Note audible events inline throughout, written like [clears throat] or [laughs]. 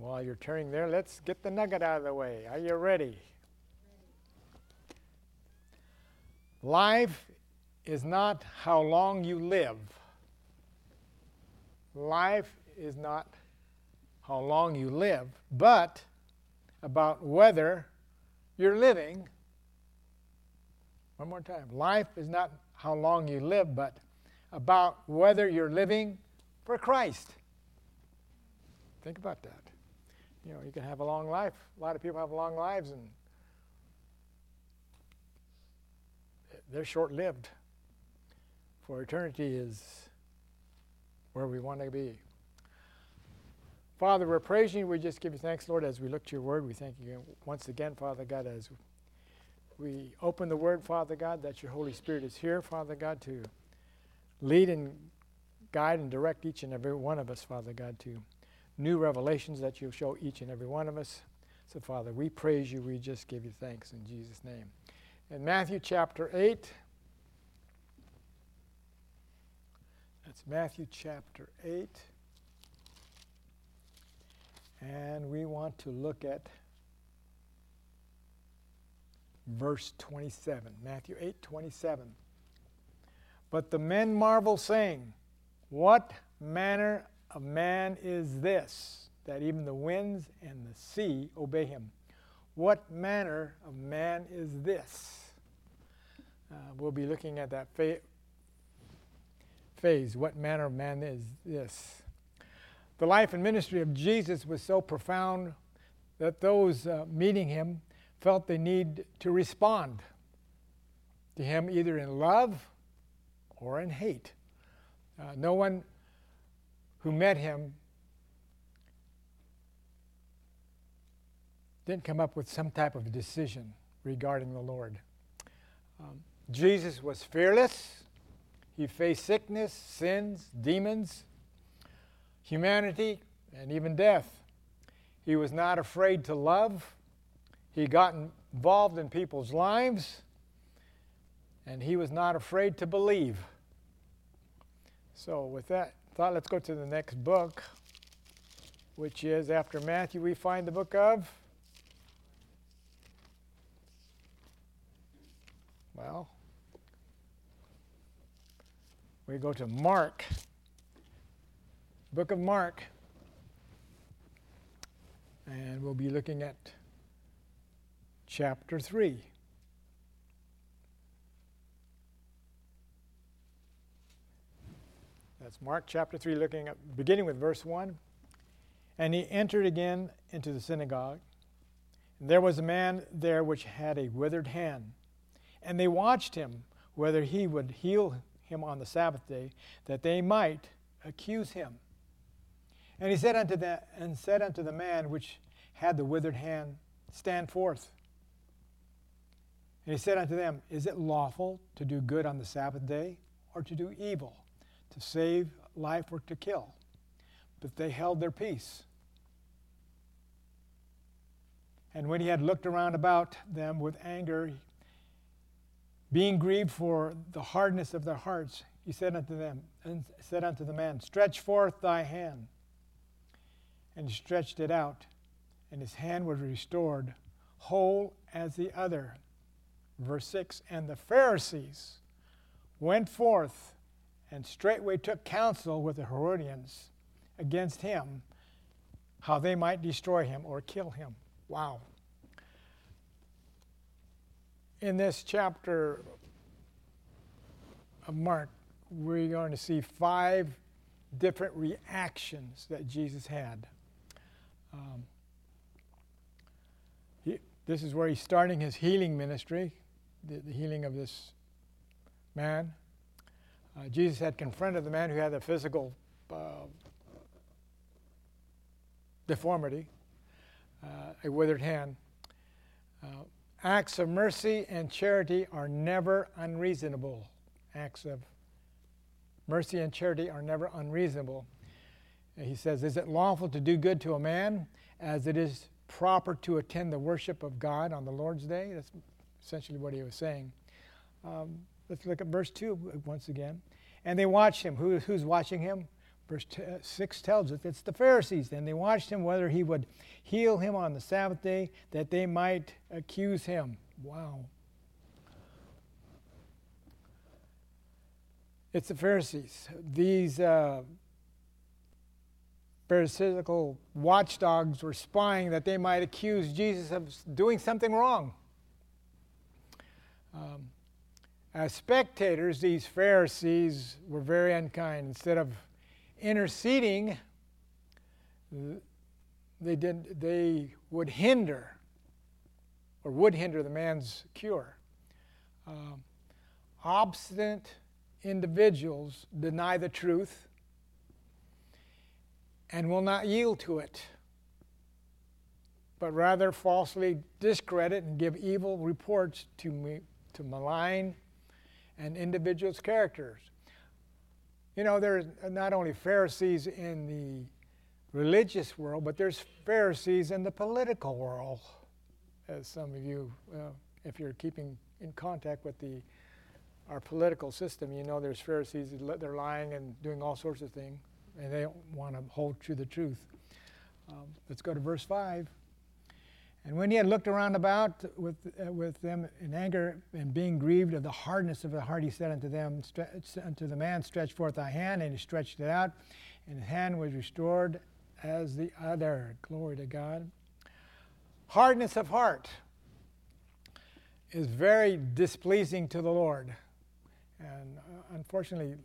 while you're turning there, let's get the nugget out of the way. Are you ready? Life is not how long you live. Life is not how long you live, but about whether you're living. One more time. Life is not how long you live, but about whether you're living for Christ. Think about that. You know, you can have a long life. A lot of people have long lives and they're short lived. For eternity is where we want to be. Father, we're praising you. We just give you thanks, Lord, as we look to your word. We thank you once again, Father God, as we open the word, Father God, that your Holy Spirit is here, Father God, to lead and guide and direct each and every one of us, Father God, to new revelations that you'll show each and every one of us. So, Father, we praise you. We just give you thanks in Jesus' name. In Matthew chapter 8, that's Matthew chapter 8. And we want to look at verse 27. Matthew 8 27. But the men marvel, saying, What manner of man is this, that even the winds and the sea obey him? What manner of man is this? Uh, we'll be looking at that fa- phase. What manner of man is this? The life and ministry of Jesus was so profound that those uh, meeting him felt they need to respond to him either in love or in hate. Uh, no one who met him didn't come up with some type of decision regarding the Lord. Um, Jesus was fearless. He faced sickness, sins, demons, humanity, and even death. He was not afraid to love. He got involved in people's lives, and he was not afraid to believe. So, with that thought, let's go to the next book, which is after Matthew, we find the book of. Well, we go to Mark. Book of Mark. And we'll be looking at chapter 3. That's Mark chapter 3, looking at beginning with verse 1. And he entered again into the synagogue. And there was a man there which had a withered hand. And they watched him whether he would heal him on the Sabbath day, that they might accuse him. And he said unto the, and said unto the man which had the withered hand, Stand forth. And he said unto them, Is it lawful to do good on the Sabbath day, or to do evil, to save life or to kill? But they held their peace. And when he had looked around about them with anger, being grieved for the hardness of their hearts, he said unto them, and said unto the man, Stretch forth thy hand. And he stretched it out, and his hand was restored, whole as the other. Verse 6 And the Pharisees went forth and straightway took counsel with the Herodians against him, how they might destroy him or kill him. Wow in this chapter of Mark, we're going to see five different reactions that Jesus had. Um, he, this is where he's starting his healing ministry, the, the healing of this man. Uh, Jesus had confronted the man who had a physical uh, deformity, uh, a withered hand. Uh, Acts of mercy and charity are never unreasonable. Acts of mercy and charity are never unreasonable. He says, Is it lawful to do good to a man as it is proper to attend the worship of God on the Lord's day? That's essentially what he was saying. Um, let's look at verse 2 once again. And they watched him. Who, who's watching him? Verse t- 6 tells us it's the Pharisees. And they watched him whether he would heal him on the Sabbath day that they might accuse him. Wow. It's the Pharisees. These uh, Pharisaical watchdogs were spying that they might accuse Jesus of doing something wrong. Um, as spectators, these Pharisees were very unkind. Instead of interceding, they, did, they would hinder or would hinder the man's cure. Um, obstinate individuals deny the truth and will not yield to it, but rather falsely discredit and give evil reports to, me, to malign an individual's characters. You know, there's not only Pharisees in the religious world, but there's Pharisees in the political world, as some of you, if you're keeping in contact with the our political system, you know, there's Pharisees they're lying and doing all sorts of things, and they don't want to hold to the truth. Um, let's go to verse five. And when he had looked around about with, uh, with them in anger and being grieved of the hardness of the heart, he said unto them, unto the man, Stretch forth thy hand. And he stretched it out, and his hand was restored as the other. Glory to God. Hardness of heart is very displeasing to the Lord. And uh, unfortunately,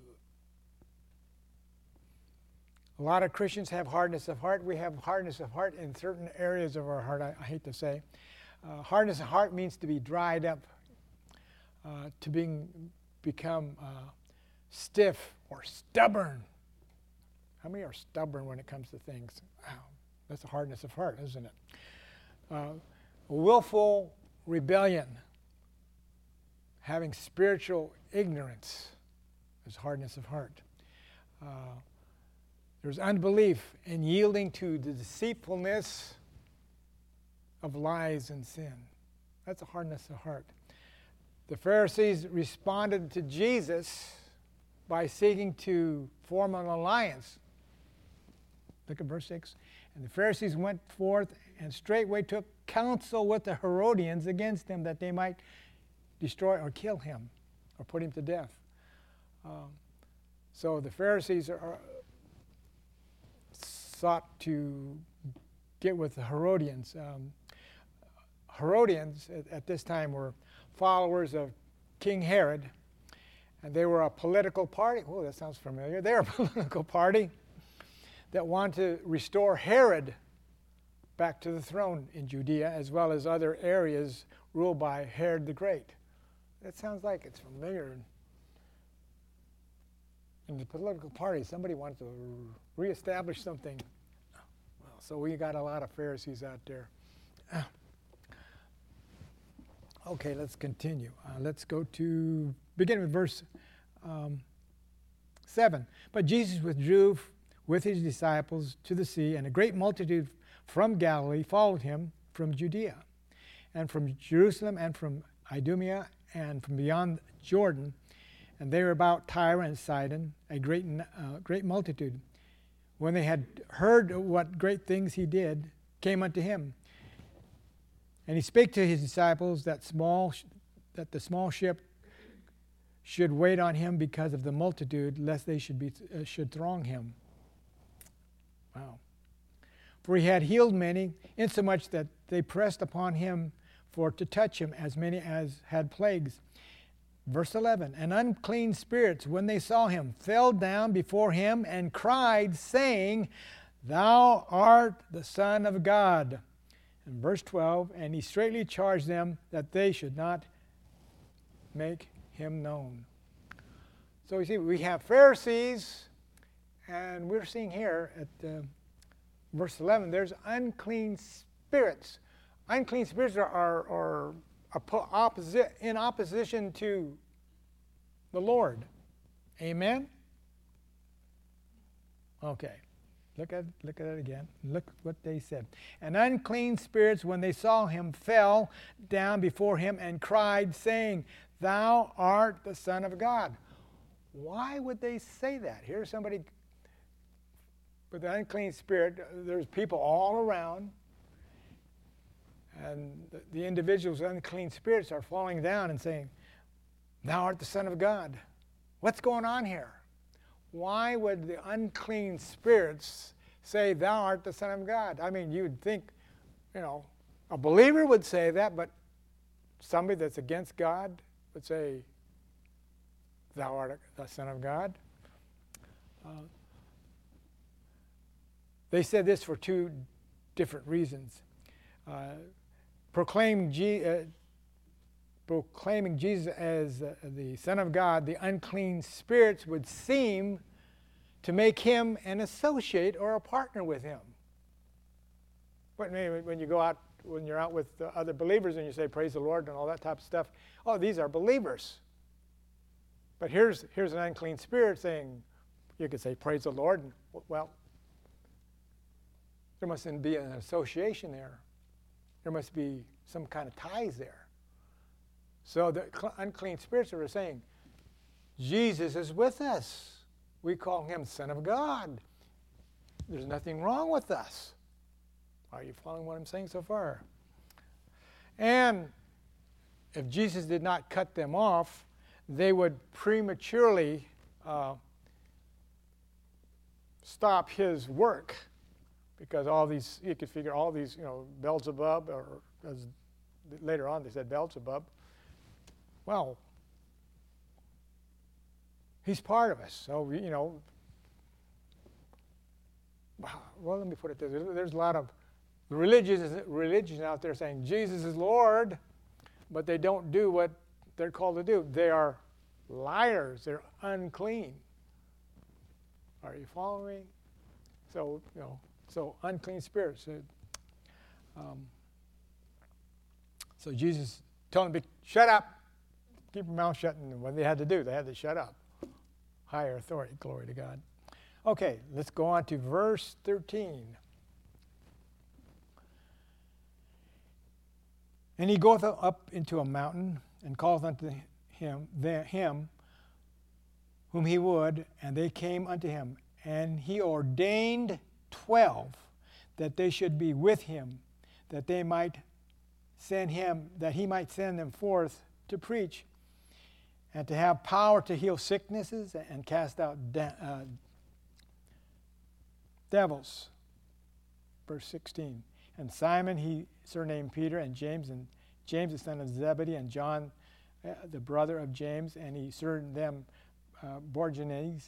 a lot of Christians have hardness of heart. We have hardness of heart in certain areas of our heart, I, I hate to say. Uh, hardness of heart means to be dried up, uh, to being, become uh, stiff or stubborn. How many are stubborn when it comes to things? Wow, that's a hardness of heart, isn't it? Uh, willful rebellion, having spiritual ignorance, is hardness of heart. There's unbelief and yielding to the deceitfulness of lies and sin. That's a hardness of heart. The Pharisees responded to Jesus by seeking to form an alliance. Look at verse 6. And the Pharisees went forth and straightway took counsel with the Herodians against him that they might destroy or kill him or put him to death. Um, so the Pharisees are, sought to get with the Herodians. Um, Herodians at, at, this time were followers of King Herod, and they were a political party. Oh, that sounds familiar. They're a [laughs] political party that wanted to restore Herod back to the throne in Judea, as well as other areas ruled by Herod the Great. That sounds like it's familiar. In the political party, somebody wanted to reestablish something. So we got a lot of Pharisees out there. [clears throat] Okay, let's continue. Uh, let's go to begin with verse um, 7. But Jesus withdrew with his disciples to the sea, and a great multitude from Galilee followed him from Judea, and from Jerusalem, and from Idumea, and from beyond Jordan and they were about Tyre and Sidon, a great, uh, great multitude. When they had heard what great things he did, came unto him. And he spake to his disciples that small, that the small ship should wait on him because of the multitude, lest they should be uh, should throng him. Wow. For he had healed many, insomuch that they pressed upon him for to touch him, as many as had plagues. Verse 11 And unclean spirits, when they saw him, fell down before him and cried, saying, Thou art the Son of God. And verse 12 And he straightly charged them that they should not make him known. So you see, we have Pharisees, and we're seeing here at uh, verse 11, there's unclean spirits. Unclean spirits are, are, are opposi- in opposition to the Lord. Amen? Okay. Look at, look at it again. Look what they said. And unclean spirits, when they saw him, fell down before him and cried, saying, Thou art the Son of God. Why would they say that? Here's somebody But the unclean spirit, there's people all around, and the, the individuals, unclean spirits, are falling down and saying, Thou art the Son of God. What's going on here? Why would the unclean spirits say, Thou art the Son of God? I mean, you'd think, you know, a believer would say that, but somebody that's against God would say, Thou art the Son of God. Uh, they said this for two different reasons. Uh, G, uh, proclaiming Jesus as uh, the Son of God, the unclean spirits would seem to make him an associate or a partner with him. But when you go out, when you're out with other believers and you say, Praise the Lord, and all that type of stuff, oh, these are believers. But here's, here's an unclean spirit saying, you could say, Praise the Lord. And, well, there must be an association there. There must be some kind of ties there. So the unclean spirits are saying, Jesus is with us. We call him Son of God. There's nothing wrong with us. Are you following what I'm saying so far? And if Jesus did not cut them off, they would prematurely uh, stop his work because all these, you could figure all these, you know, Beelzebub, or as later on they said Beelzebub, well, he's part of us. So, you know, well, let me put it this way. There's a lot of religions, religions out there saying Jesus is Lord, but they don't do what they're called to do. They are liars. They're unclean. Are you following? So, you know, so unclean spirits. Um, so Jesus told them, shut up keep your mouth shut. And what they had to do, they had to shut up. Higher authority, glory to God. Okay, let's go on to verse 13. And he goeth up into a mountain and calleth unto him, the, him whom he would, and they came unto him. And he ordained twelve that they should be with him, that they might send him, that he might send them forth to preach and to have power to heal sicknesses and cast out de- uh, devils. Verse 16. And Simon, he surnamed Peter, and James, and James the son of Zebedee, and John, uh, the brother of James, and he surnamed them uh, Boanerges,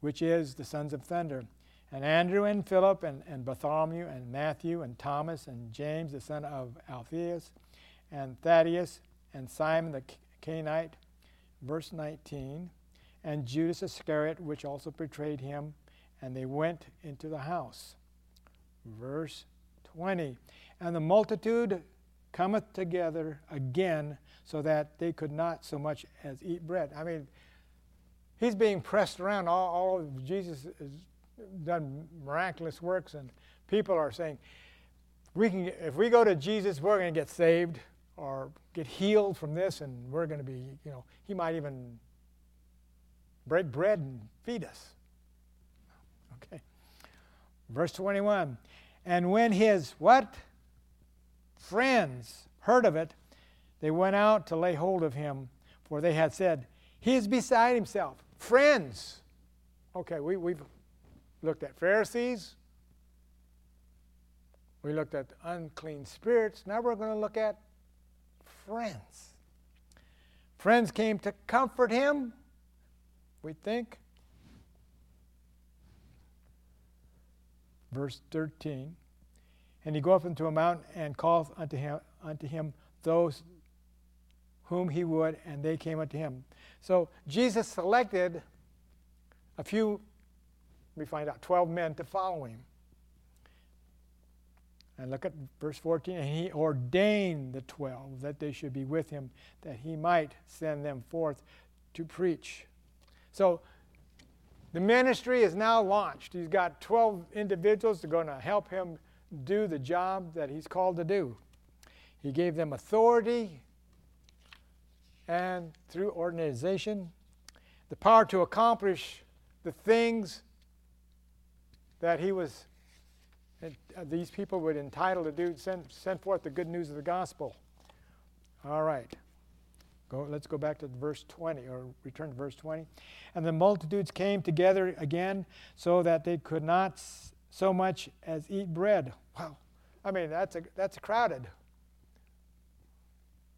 which is the sons of thunder. And Andrew and Philip and, and Bartholomew and Matthew and Thomas and James the son of Alphaeus and Thaddeus and Simon the Canaanite verse 19, and Judas Iscariot, which also betrayed him, and they went into the house. Verse 20, and the multitude cometh together again, so that they could not so much as eat bread. I mean, he's being pressed around. All, all Jesus has done miraculous works, and people are saying, we can, if we go to Jesus, we're going to get saved or get healed from this, and we're going to be, you know, he might even break bread and feed us. Okay. Verse 21. And when his what? Friends heard of it, they went out to lay hold of him, for they had said, He is beside himself. Friends. Okay, we, we've looked at Pharisees. We looked at unclean spirits. Now we're going to look at friends. Friends came to comfort him, we think. Verse 13. And he goeth into a mountain and calleth unto him, unto him those whom he would, and they came unto him. So Jesus selected a few, we find out, 12 men to follow him. And look at verse 14. And he ordained the twelve that they should be with him, that he might send them forth to preach. So the ministry is now launched. He's got 12 individuals that are going to help him do the job that he's called to do. He gave them authority and through organization, the power to accomplish the things that he was, uh, these people were entitled to do, send, send forth the good news of the gospel. All right. Go, let's go back to verse 20, or return to verse 20. And the multitudes came together again so that they could not so much as eat bread. Wow. I mean, that's, a, that's crowded.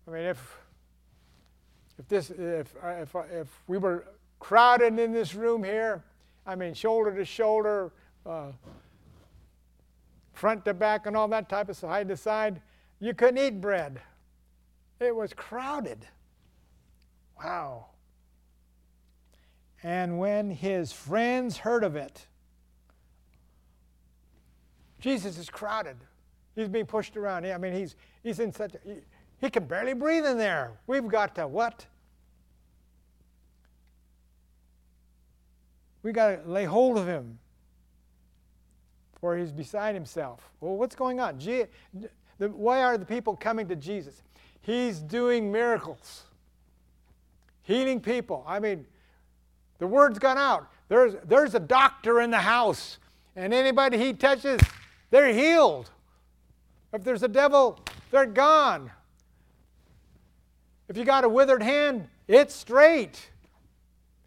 I mean, if, if, this, if, uh, if, if we were crowded in this room here, I mean, shoulder to shoulder, uh, front to back, and all that type of side to side, you couldn't eat bread. It was crowded. Wow. And when his friends heard of it, Jesus is crowded. He's being pushed around. I mean, he's, he's in such a, he, he can barely breathe in there. We've got to what? We got to lay hold of him, for he's beside himself. Well, what's going on? why are the people coming to Jesus? He's doing miracles healing people. I mean, the word's gone out. There's, there's a doctor in the house, and anybody he touches, they're healed. If there's a devil, they're gone. If you got a withered hand, it's straight.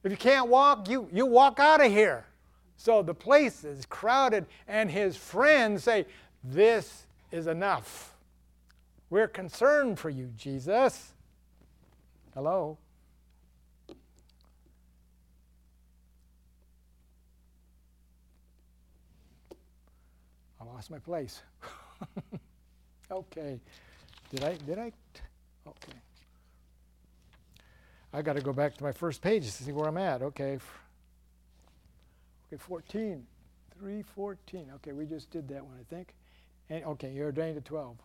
If you can't walk, you, you walk out of here. So the place is crowded, and his friends say, This is enough. We're concerned for you, Jesus. Hello? I lost my place. [laughs] okay. Did I? Did I? Okay. I got to go back to my first page to see where I'm at. Okay. Okay, 14. 314. Okay, we just did that one, I think. And okay, you're ordained to 12.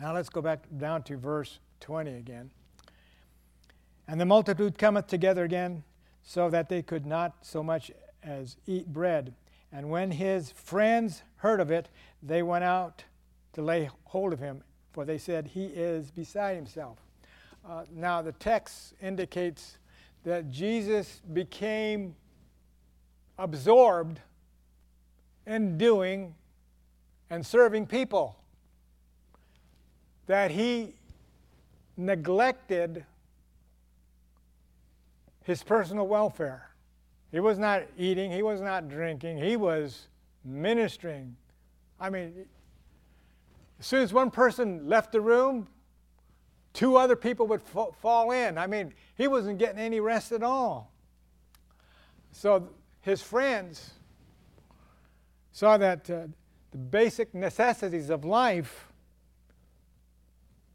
Now let's go back down to verse 20 again. And the multitude cometh together again, so that they could not so much as eat bread. And when his friends heard of it, they went out to lay hold of him, for they said, He is beside himself. Uh, now, the text indicates that Jesus became absorbed in doing and serving people, that he neglected his personal welfare. He was not eating, he was not drinking, he was ministering. I mean, as soon as one person left the room, two other people would fa- fall in. I mean, he wasn't getting any rest at all. So his friends saw that uh, the basic necessities of life,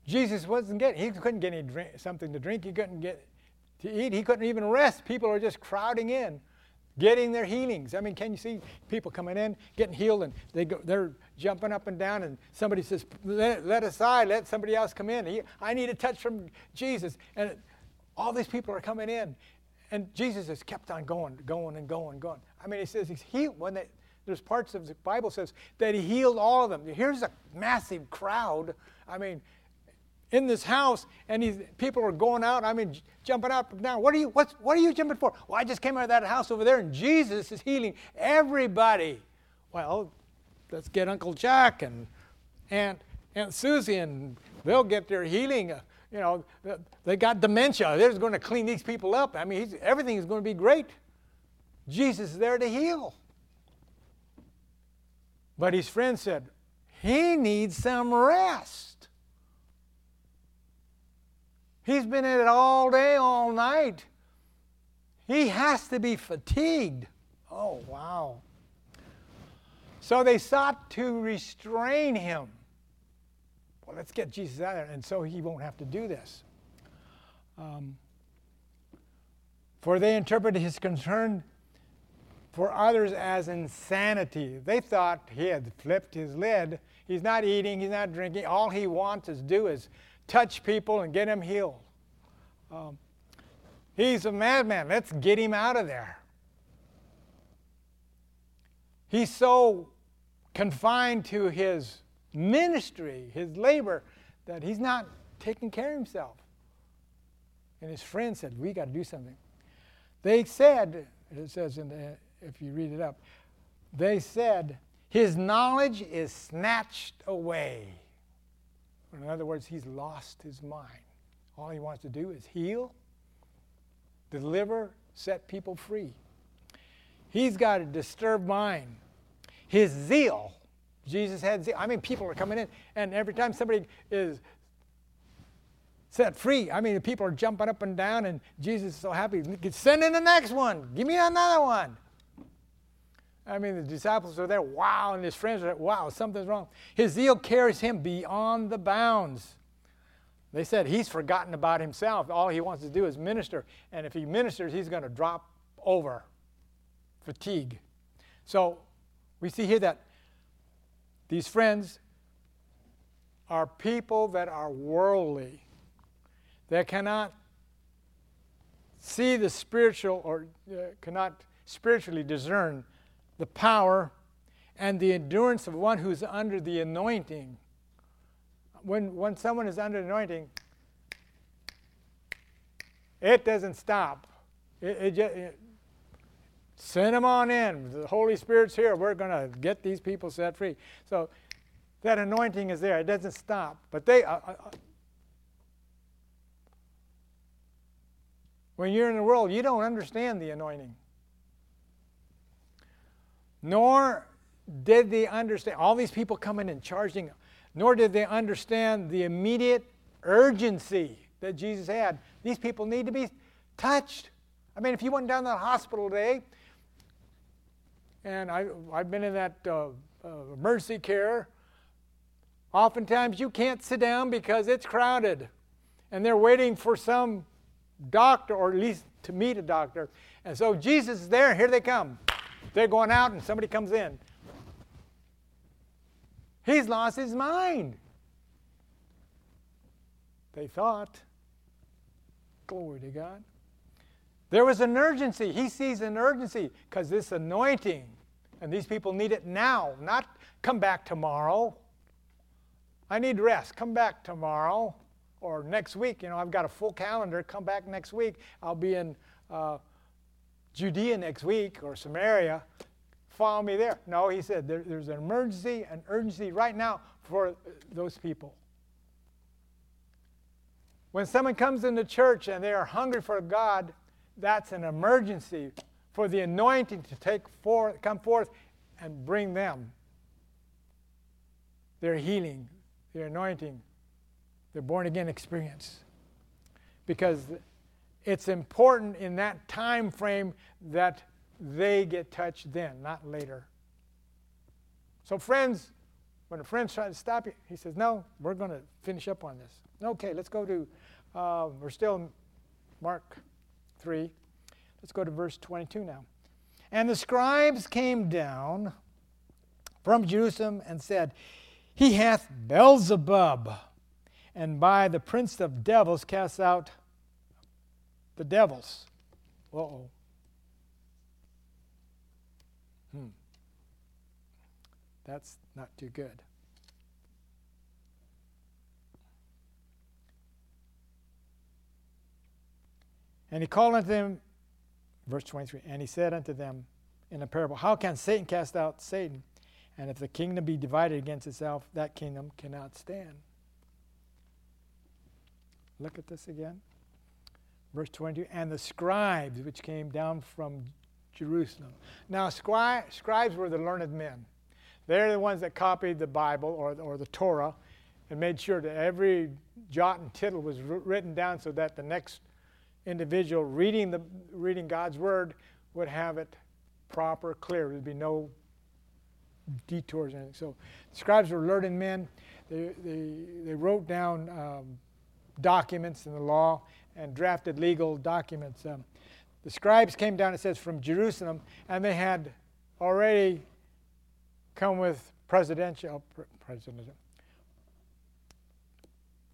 Jesus wasn't getting. He couldn't get any drink, something to drink. He couldn't get to eat. He couldn't even rest. People are just crowding in, getting their healings. I mean, can you see people coming in, getting healed, and they go, they're jumping up and down, and somebody says, let, let aside, let somebody else come in. I need a touch from Jesus. And all these people are coming in. And Jesus has kept on going, going and going, going. I mean, he says he's healed. When they, there's parts of the Bible says that he healed all of them. Here's a massive crowd. I mean, in this house, and these people are going out. I mean, jumping up and down. What are you? What's, what are you jumping for? Well, I just came out of that house over there, and Jesus is healing everybody. Well, let's get Uncle Jack and Aunt Aunt Susie, and they'll get their healing. Uh, You know, they got dementia. They're going to clean these people up. I mean, everything is going to be great. Jesus is there to heal. But his friend said, he needs some rest. He's been at it all day, all night. He has to be fatigued. Oh, wow. So they sought to restrain him. Well, let's get Jesus out of there, and so he won't have to do this. Um, for they interpreted his concern for others as insanity. They thought he had flipped his lid. He's not eating, he's not drinking. All he wants to do is touch people and get them healed. Um, he's a madman. Let's get him out of there. He's so confined to his ministry, his labor, that he's not taking care of himself. And his friend said, We got to do something. They said, it says in the, if you read it up, they said, His knowledge is snatched away. In other words, he's lost his mind. All he wants to do is heal, deliver, set people free. He's got a disturbed mind. His zeal, Jesus had. I mean, people are coming in, and every time somebody is set free, I mean, the people are jumping up and down, and Jesus is so happy. Send in the next one. Give me another one. I mean, the disciples are there, wow, and his friends are there, wow, something's wrong. His zeal carries him beyond the bounds. They said he's forgotten about himself. All he wants to do is minister. And if he ministers, he's going to drop over fatigue. So we see here that these friends are people that are worldly, that cannot see the spiritual or uh, cannot spiritually discern the power and the endurance of one who's under the anointing. When, when someone is under anointing, it doesn't stop. It, it, just, it send them on in. The Holy Spirit's here. We're going to get these people set free. So that anointing is there. It doesn't stop. But they, uh, uh, uh when you're in the world, you don't understand the anointing nor did they understand, all these people coming and charging, nor did they understand the immediate urgency that Jesus had. These people need to be touched. I mean, if you went down to the hospital today, and I, I've been in that uh, uh, emergency care, oftentimes you can't sit down because it's crowded. And they're waiting for some doctor, or at least to meet a doctor. And so Jesus is there, here they come. They're going out and somebody comes in. He's lost his mind. They thought. Glory to God. There was an urgency. He sees an urgency because this anointing, and these people need it now, not come back tomorrow. I need rest. Come back tomorrow or next week. You know, I've got a full calendar. Come back next week. I'll be in. Uh, Judea next week or Samaria, follow me there. No, he said there, there's an emergency, an urgency right now for those people. When someone comes into church and they are hungry for God, that's an emergency for the anointing to take forth, come forth and bring them their healing, their anointing, their born again experience. Because it's important in that time frame that they get touched then, not later. So, friends, when a friend's trying to stop you, he says, No, we're going to finish up on this. Okay, let's go to, uh, we're still Mark 3. Let's go to verse 22 now. And the scribes came down from Jerusalem and said, He hath Beelzebub, and by the prince of devils casts out the devils. Uh oh. Hmm. That's not too good. And he called unto them, verse 23, and he said unto them in a parable, How can Satan cast out Satan? And if the kingdom be divided against itself, that kingdom cannot stand. Look at this again. Verse 22 And the scribes which came down from Jerusalem. Now, scri- scribes were the learned men. They're the ones that copied the Bible or, or the Torah and made sure that every jot and tittle was written down so that the next individual reading, the, reading God's Word would have it proper, clear. There'd be no detours or anything. So, the scribes were learned men. They, they, they wrote down um, documents in the law and drafted legal documents. Um, the scribes came down, it says, from Jerusalem, and they had already come with presidential, president,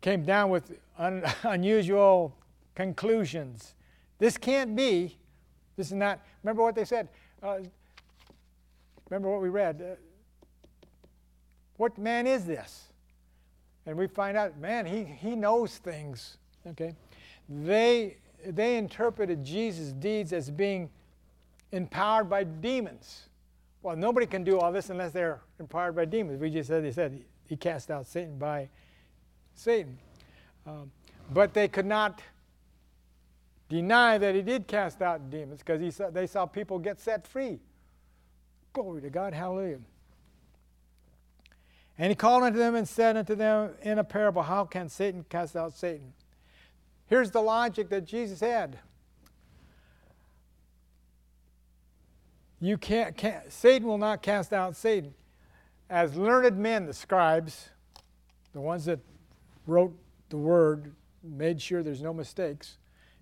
came down with un, [laughs] unusual conclusions. This can't be. This is not. Remember what they said. Uh, remember what we read. Uh, what man is this? And we find out, man, he, he knows things. Okay? they, they interpreted Jesus' deeds as being empowered by demons. Well, nobody can do all this unless they're empowered by demons. We just said they said he cast out Satan by Satan. Um, but they could not deny that he did cast out demons because they saw people get set free. Glory to God, hallelujah. And he called unto them and said unto them in a parable, How can Satan cast out Satan? Here's the logic that Jesus had. You can't, can't, Satan will not cast out Satan. As learned men, the scribes, the ones that wrote the word, made sure there's no mistakes.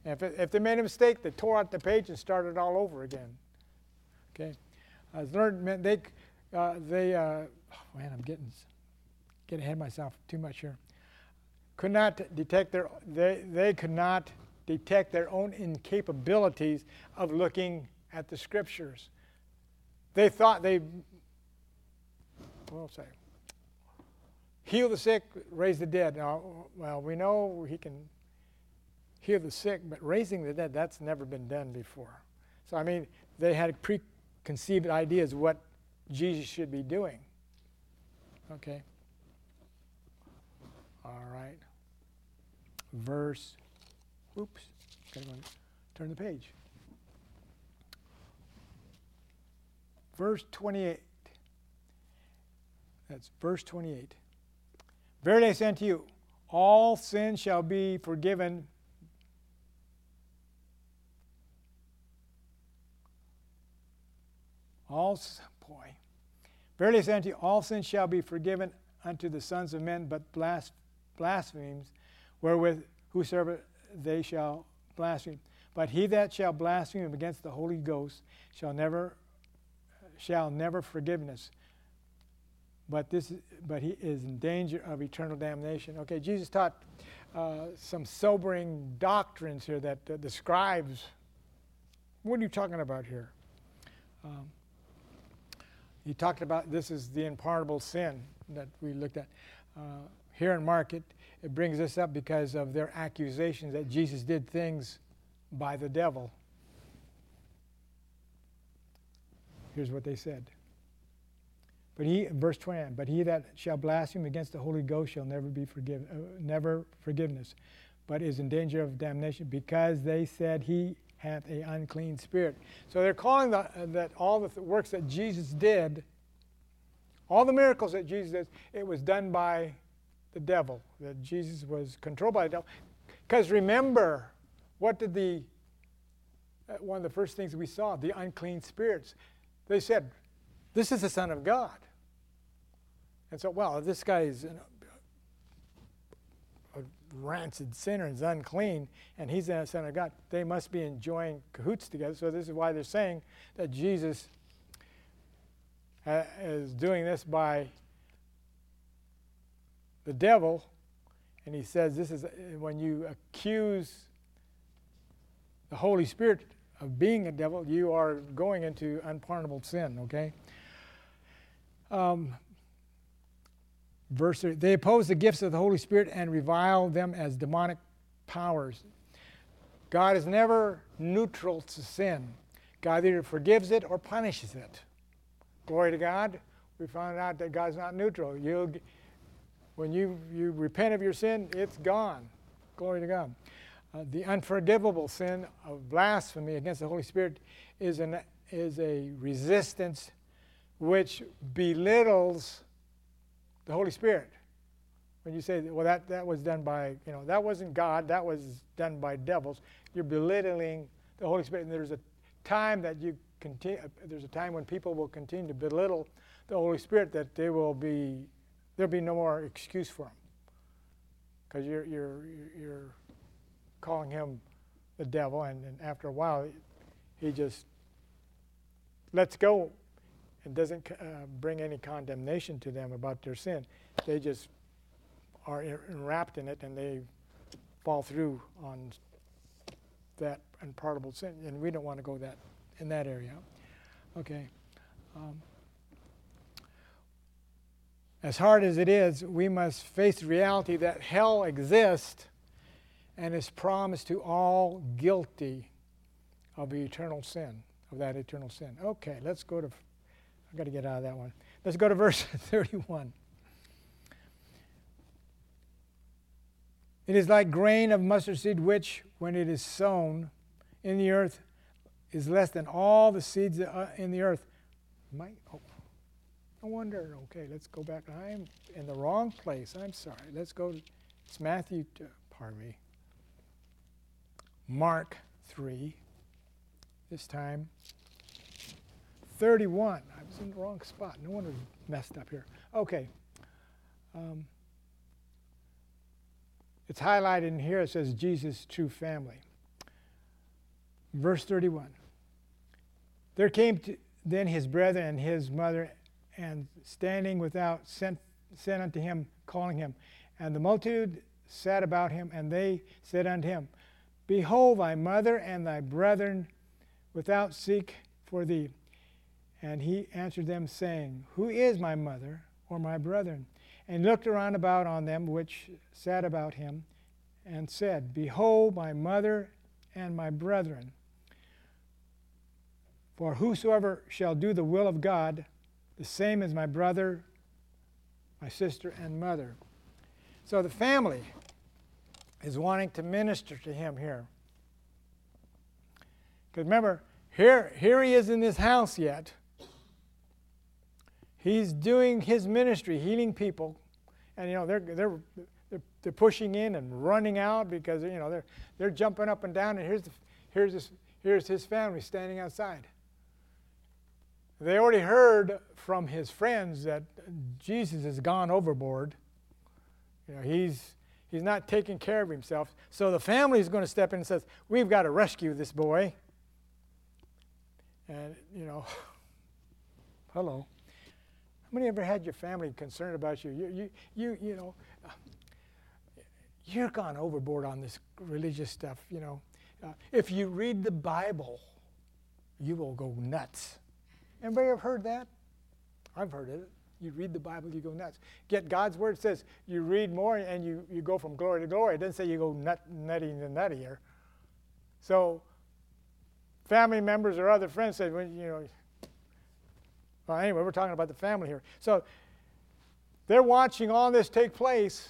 If, it, if they made a mistake, they tore out the page and started all over again. Okay? As learned they, uh, they uh, oh man, I'm getting, getting ahead of myself too much here. Could not detect their, they, they could not detect their own incapabilities of looking at the scriptures. They thought they, well, say, heal the sick, raise the dead. Now, well, we know he can heal the sick, but raising the dead, that's never been done before. So, I mean, they had preconceived ideas what Jesus should be doing. Okay. All right. Verse, oops, turn the page. verse 28. That's verse 28. Verily I say unto you, all sin shall be forgiven. All, boy. Verily I say unto you, all sins shall be forgiven unto the sons of men, but blasphemies, wherewith whosoever they shall blaspheme. But he that shall blaspheme against the Holy Ghost shall never shall never forgiveness. But this, but he is in danger of eternal damnation. Okay, Jesus taught uh, some sobering doctrines here that uh, the scribes. What are you talking about here? Um, he talked about this is the unpardonable sin that we looked at. Uh, here in Mark, it, it brings this up because of their accusations that Jesus did things by the devil. Here's what they said. But he, verse 20, but he that shall blaspheme against the Holy Ghost shall never be forgiven, uh, never forgiveness, but is in danger of damnation because they said he hath a unclean spirit. So they're calling the, uh, that all the th- works that Jesus did, all the miracles that Jesus did, it was done by the devil. That Jesus was controlled by the devil. Because remember, what did the uh, one of the first things we saw, the unclean spirits. They said, This is the Son of God. And so, well, this guy is rancid sinner and is unclean, and he's in the Son of God. They must be enjoying cahoots together. So, this is why they're saying that Jesus uh, is doing this by the devil. And he says, This is when you accuse the Holy Spirit of being a devil, you are going into unpardonable sin, okay? Um, verse 3 They oppose the gifts of the Holy Spirit and revile them as demonic powers. God is never neutral to sin. God either forgives it or punishes it. Glory to God. We found out that God's not neutral. You, when you, you repent of your sin, it's gone. Glory to God. Uh, the unforgivable sin of blasphemy against the Holy Spirit is, an, is a resistance which belittles the Holy Spirit. When you say, well, that, that was done by, you know, that wasn't God, that was done by devils, you're belittling the Holy Spirit. And there's a time that you continue, there's a time when people will continue to belittle the Holy Spirit that they will be, there'll be no more excuse for them. Because you're, you're, you're calling him the devil, and, and after a while, he just lets go and doesn't uh, bring any condemnation to them about their sin. They just are enwrapped in it and they fall through on that unpardonable sin, and we don't want to go that in that area. Okay. Um, as hard as it is, we must face the reality that hell exists and is promised to all guilty of eternal sin, of that eternal sin. Okay, let's go to I've got to get out of that one. Let's go to verse [laughs] 31. It is like grain of mustard seed, which, when it is sown in the earth, is less than all the seeds uh, in the earth. My, oh, no wonder. Okay, let's go back. I'm in the wrong place. I'm sorry. Let's go. To, it's Matthew, pardon me. Mark 3. This time, 31. Was in the wrong spot. No wonder messed up here. Okay. Um, it's highlighted in here. It says Jesus' true family. Verse 31. There came then his brethren and his mother, and standing without, sent, sent unto him, calling him. And the multitude sat about him, and they said unto him, Behold, thy mother and thy brethren without seek for thee. And he answered them, saying, Who is my mother or my brethren? And looked around about on them which sat about him, and said, Behold, my mother and my brethren. For whosoever shall do the will of God, the same is my brother, my sister, and mother. So the family is wanting to minister to him here. Because remember, here, here he is in this house yet. He's doing his ministry, healing people. And, you know, they're, they're, they're, they're pushing in and running out because, you know, they're, they're jumping up and down. And here's, the, here's, this, here's his family standing outside. They already heard from his friends that Jesus has gone overboard. You know, he's, he's not taking care of himself. So the family is going to step in and says, We've got to rescue this boy. And, you know, [laughs] hello. How many ever had your family concerned about you? You, you, you, you know, you're gone overboard on this religious stuff, you know. Uh, if you read the Bible, you will go nuts. Anybody ever heard that? I've heard it. You read the Bible, you go nuts. Get God's word says you read more and you, you go from glory to glory. It doesn't say you go nut, nutty and nuttier. So family members or other friends said, well, you know, well, anyway, we're talking about the family here. So they're watching all this take place.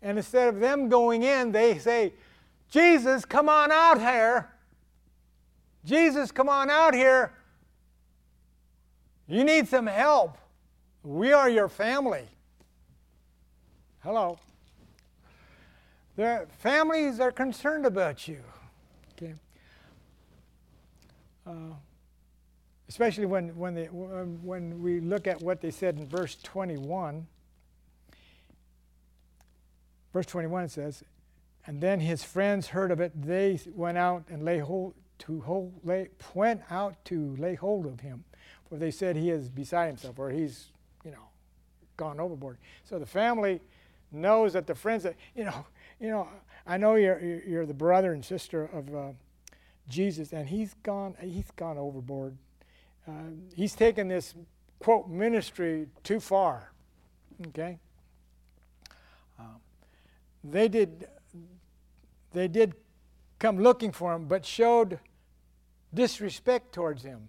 And instead of them going in, they say, Jesus, come on out here. Jesus, come on out here. You need some help. We are your family. Hello. The families are concerned about you. Okay. Uh, especially when, when, they, when we look at what they said in verse 21. Verse 21 says, And then his friends heard of it. They went out and lay hold to hold, lay, went out to lay hold of him for they said he is beside himself or he's, you know, gone overboard. So the family knows that the friends that, you know, you know, I know you're, you're the brother and sister of uh, Jesus, and he's gone, he's gone overboard. Uh, he's taken this quote ministry too far. Okay. Um, they did, they did come looking for him, but showed disrespect towards him.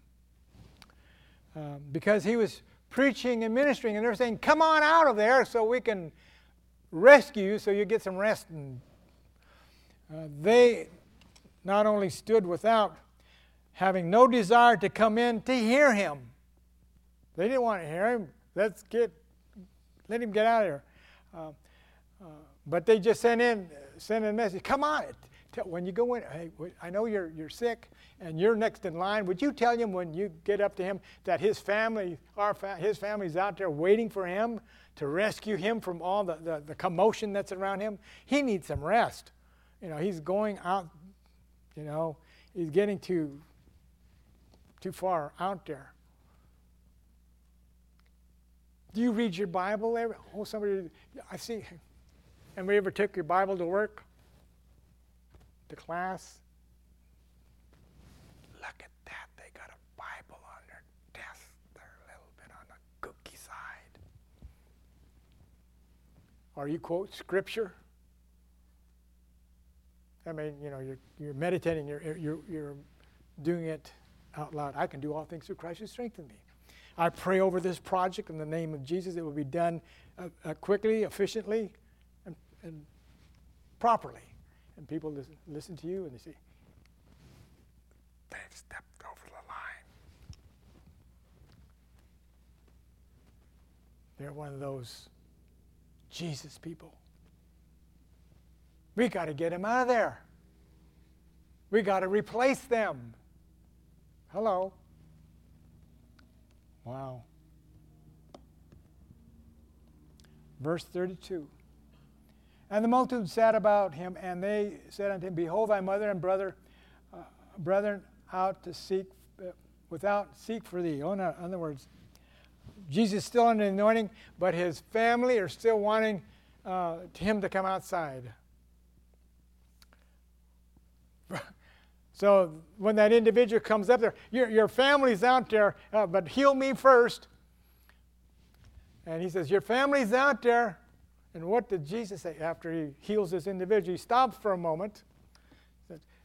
Um, because he was preaching and ministering, and they're saying, Come on out of there so we can rescue you so you get some rest. And uh, they not only stood without, having no desire to come in to hear him. They didn't want to hear him. Let's get, let him get out of here. Uh, uh, but they just sent in, sent in a message. Come on, when you go in, hey, I know you're, you're sick and you're next in line. Would you tell him when you get up to him that his family, our fa- his family's out there waiting for him to rescue him from all the, the, the commotion that's around him? He needs some rest. You know, he's going out, you know, he's getting too, too far out there. Do you read your Bible? Every, oh, somebody, I see. Anybody ever took your Bible to work? to class. Look at that. They got a Bible on their desk. They're a little bit on the cookie side. Or you quote scripture. I mean, you know, you're, you're meditating, you're, you're, you're doing it out loud. I can do all things through Christ who strengthens me. I pray over this project in the name of Jesus. It will be done uh, uh, quickly, efficiently, and, and properly. And people listen, listen to you and they say, they've stepped over the line. They're one of those Jesus people. We got to get them out of there. We got to replace them. Hello. Wow. Verse 32. And the multitude sat about him, and they said unto him, Behold, thy mother and brother, uh, brethren, out to seek, uh, without seek for thee. Oh, no, in other words, Jesus is still under the anointing, but his family are still wanting uh, him to come outside. So when that individual comes up there, your, your family's out there, uh, but heal me first. And he says, Your family's out there. And what did Jesus say after he heals this individual? He stops for a moment.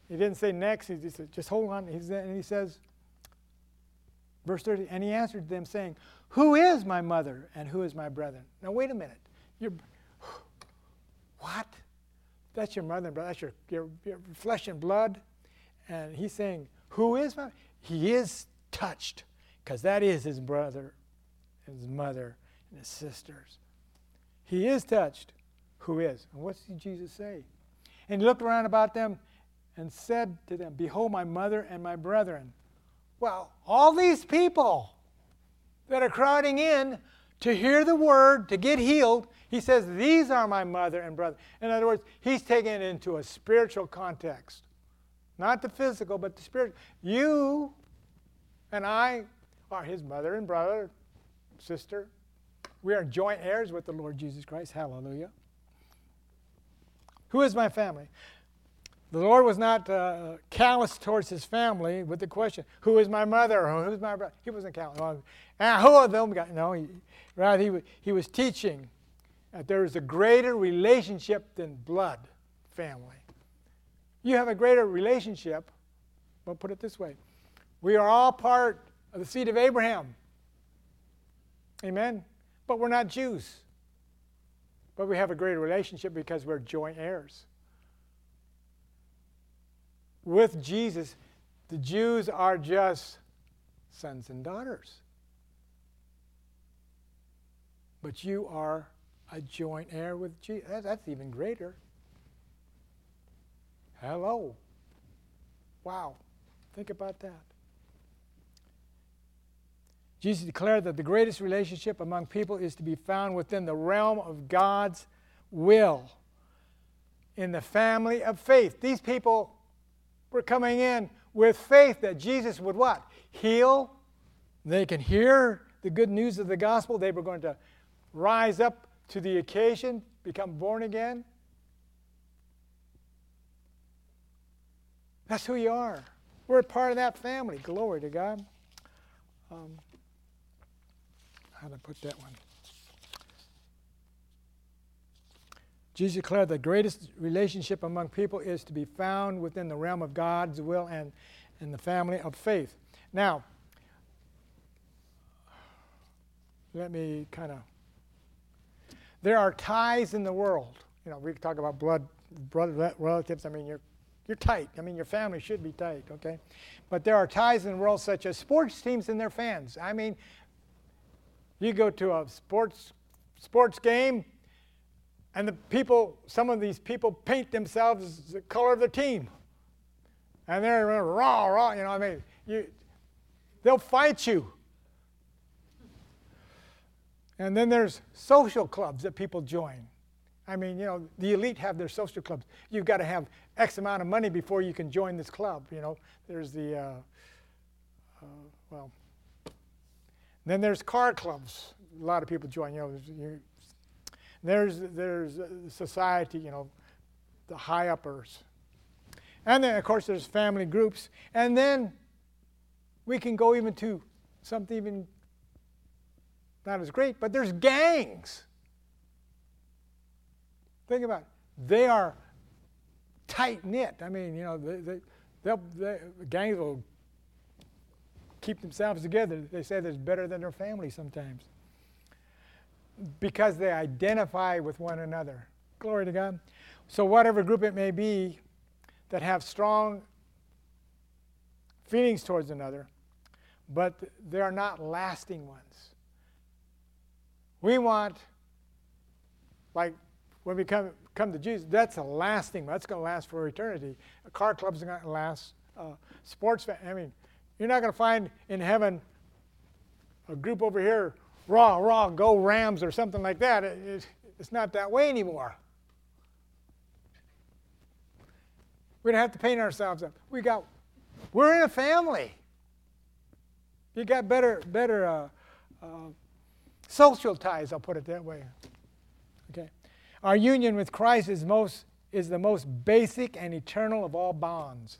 He didn't say next, he just said, Just hold on. And he says, verse 30, and he answered them, saying, Who is my mother and who is my brethren? Now, wait a minute. You're, [sighs] what? That's your mother and brother. That's your, your, your flesh and blood and he's saying, Who is my? He is touched because that is his brother, his mother, and his sisters. He is touched. Who is? And what did Jesus say? And he looked around about them and said to them, Behold, my mother and my brethren. Well, all these people that are crowding in to hear the word, to get healed, he says, These are my mother and brother. In other words, he's taking it into a spiritual context. Not the physical, but the spiritual. You and I are his mother and brother, sister. We are joint heirs with the Lord Jesus Christ. Hallelujah. Who is my family? The Lord was not uh, callous towards his family with the question, Who is my mother? Or who's my brother? He wasn't callous. Ah, who are them? No, he, rather, he, he was teaching that there is a greater relationship than blood family. You have a greater relationship. Well, put it this way we are all part of the seed of Abraham. Amen? But we're not Jews. But we have a greater relationship because we're joint heirs. With Jesus, the Jews are just sons and daughters. But you are a joint heir with Jesus. That's even greater. Hello. Wow. Think about that. Jesus declared that the greatest relationship among people is to be found within the realm of God's will, in the family of faith. These people were coming in with faith that Jesus would what? Heal. They can hear the good news of the gospel. They were going to rise up to the occasion, become born again. That's who you are. We're a part of that family. Glory to God. Um, how to put that one? Jesus declared the greatest relationship among people is to be found within the realm of God's will and in the family of faith. Now, let me kind of. There are ties in the world. You know, we talk about blood, blood relatives. I mean, you're you're tight. I mean, your family should be tight, okay? But there are ties in the world, such as sports teams and their fans. I mean, you go to a sports sports game, and the people, some of these people paint themselves the color of the team, and they're raw, raw. You know, I mean, you, they'll fight you. And then there's social clubs that people join. I mean, you know, the elite have their social clubs. You've got to have X amount of money before you can join this club. You know, there's the, uh, uh, well, then there's car clubs. A lot of people join. You know, there's there's society. You know, the high uppers, and then of course there's family groups, and then we can go even to something even not as great, but there's gangs. Think about it. They are tight knit. I mean, you know, they, they, they'll, gangs will keep themselves together. They say they're better than their family sometimes because they identify with one another. Glory to God. So, whatever group it may be that have strong feelings towards another, but they are not lasting ones. We want, like when we come, come to Jesus, that's a lasting, that's going to last for eternity. A car club's going to last. Uh, sports, I mean, you're not going to find in heaven a group over here, raw, raw, go Rams or something like that. It, it, it's not that way anymore. We don't have to paint ourselves up. We got, we're in a family. You got better, better uh, uh, social ties. I'll put it that way. Our union with Christ is most is the most basic and eternal of all bonds.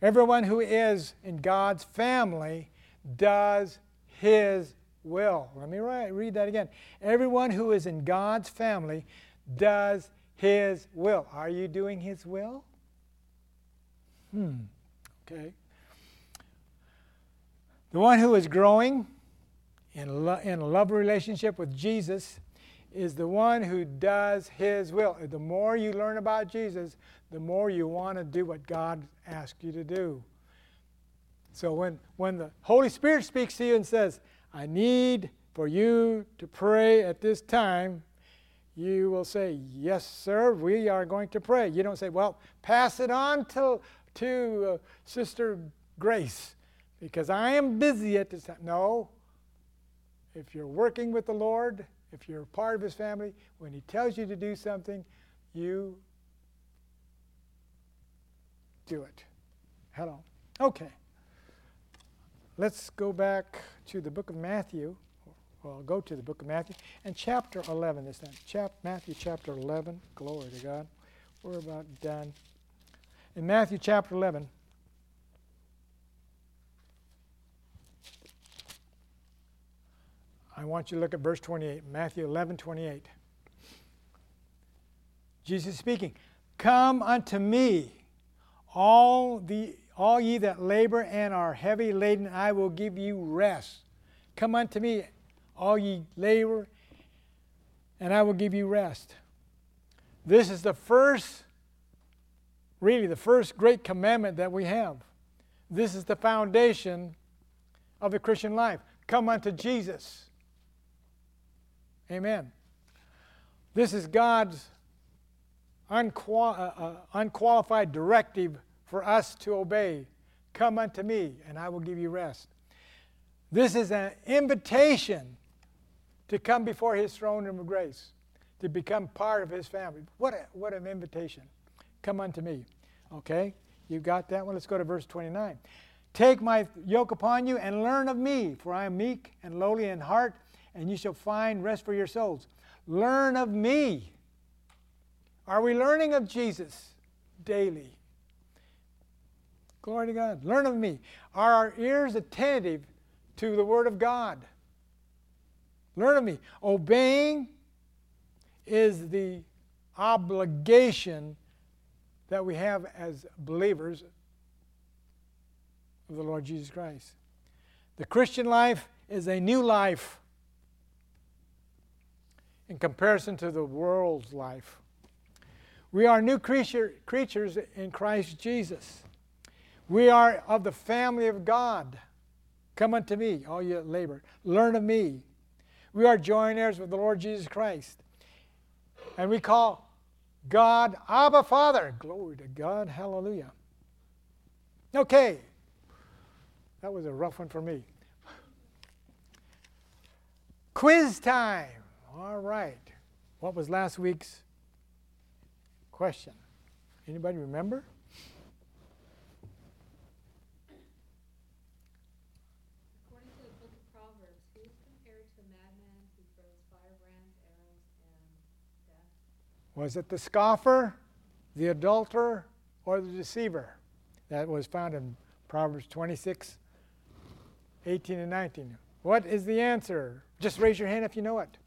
Everyone who is in God's family does His will. Let me write, read that again. Everyone who is in God's family does His will. Are you doing His will? Hmm. Okay. The one who is growing in, lo- in a love relationship with Jesus is the one who does his will. The more you learn about Jesus, the more you want to do what God asked you to do. So when, when the Holy Spirit speaks to you and says, I need for you to pray at this time, you will say, Yes, sir, we are going to pray. You don't say, Well, pass it on to, to uh, Sister Grace because I am busy at this time. No. If you're working with the Lord, if you're a part of His family, when He tells you to do something, you do it. Hello. Okay. Let's go back to the book of Matthew. Well, go to the book of Matthew and chapter 11 this time. Chap- Matthew chapter 11. Glory to God. We're about done. In Matthew chapter 11, I want you to look at verse 28, Matthew 11, 28. Jesus speaking, Come unto me, all, the, all ye that labor and are heavy laden, I will give you rest. Come unto me, all ye labor, and I will give you rest. This is the first, really, the first great commandment that we have. This is the foundation of the Christian life. Come unto Jesus. Amen. This is God's unqual- uh, uh, unqualified directive for us to obey. Come unto me, and I will give you rest. This is an invitation to come before His throne of grace, to become part of His family. What, a, what an invitation. Come unto me. Okay? You got that one? Let's go to verse 29. Take my yoke upon you and learn of me, for I am meek and lowly in heart and you shall find rest for your souls. Learn of me. Are we learning of Jesus daily? Glory to God. Learn of me. Are our ears attentive to the Word of God? Learn of me. Obeying is the obligation that we have as believers of the Lord Jesus Christ. The Christian life is a new life in comparison to the world's life. We are new creature, creatures in Christ Jesus. We are of the family of God. Come unto me, all you labor. Learn of me. We are joint heirs with the Lord Jesus Christ. And we call God Abba Father. Glory to God. Hallelujah. Okay. That was a rough one for me. Quiz time. All right. What was last week's question? Anybody remember? According to the book of Proverbs, who is compared to a madman who throws firebrands, arrows, and death? Was it the scoffer, the adulterer, or the deceiver? That was found in Proverbs 26, 18 and 19. What is the answer? Just raise your hand if you know it.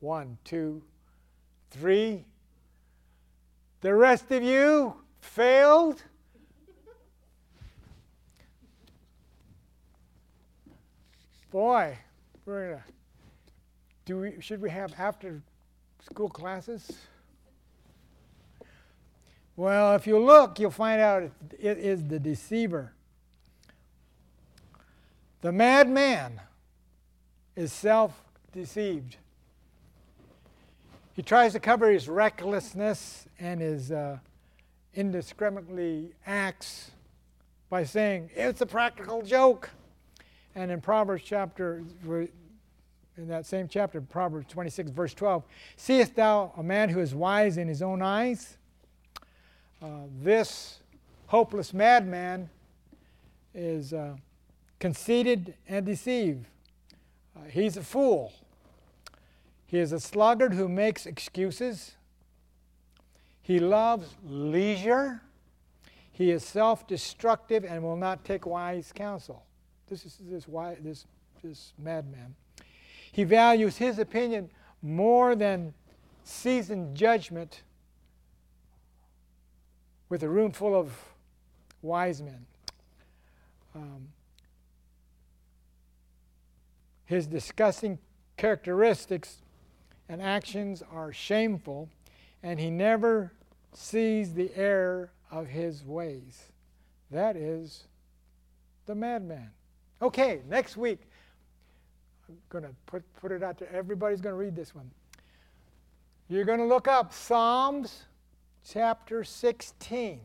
One, two, three. The rest of you failed. Boy, we're gonna. Do we? Should we have after school classes? Well, if you look, you'll find out it, it is the deceiver. The madman is self deceived. He tries to cover his recklessness and his uh, indiscriminately acts by saying, it's a practical joke. And in Proverbs chapter, in that same chapter, Proverbs 26, verse 12, seest thou a man who is wise in his own eyes? Uh, this hopeless madman is uh, conceited and deceived. Uh, he's a fool. He is a sluggard who makes excuses. He loves leisure. He is self destructive and will not take wise counsel. This is this, this, this madman. He values his opinion more than seasoned judgment with a room full of wise men. Um, his disgusting characteristics and actions are shameful, and he never sees the error of his ways. That is the madman. Okay, next week, I'm going to put, put it out there. Everybody's going to read this one. You're going to look up Psalms chapter 16.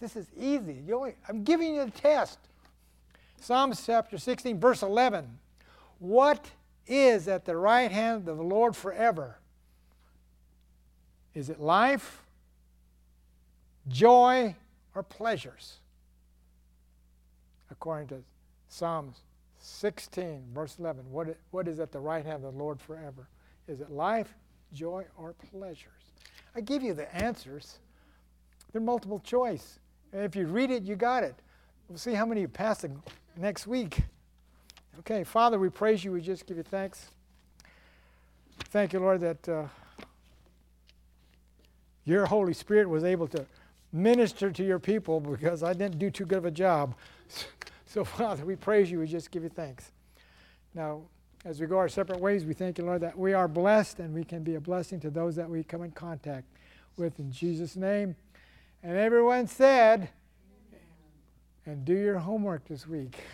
This is easy. Only, I'm giving you the test. Psalms chapter 16, verse 11. What is at the right hand of the Lord forever? Is it life, joy, or pleasures? According to Psalms 16, verse 11. What, what is at the right hand of the Lord forever? Is it life, joy, or pleasures? I give you the answers. They're multiple choice. And if you read it, you got it. We'll see how many you pass next week. Okay, Father, we praise you. We just give you thanks. Thank you, Lord, that uh, your Holy Spirit was able to minister to your people because I didn't do too good of a job. [laughs] So, Father, we praise you. We just give you thanks. Now, as we go our separate ways, we thank you, Lord, that we are blessed and we can be a blessing to those that we come in contact with in Jesus' name. And everyone said, and do your homework this week.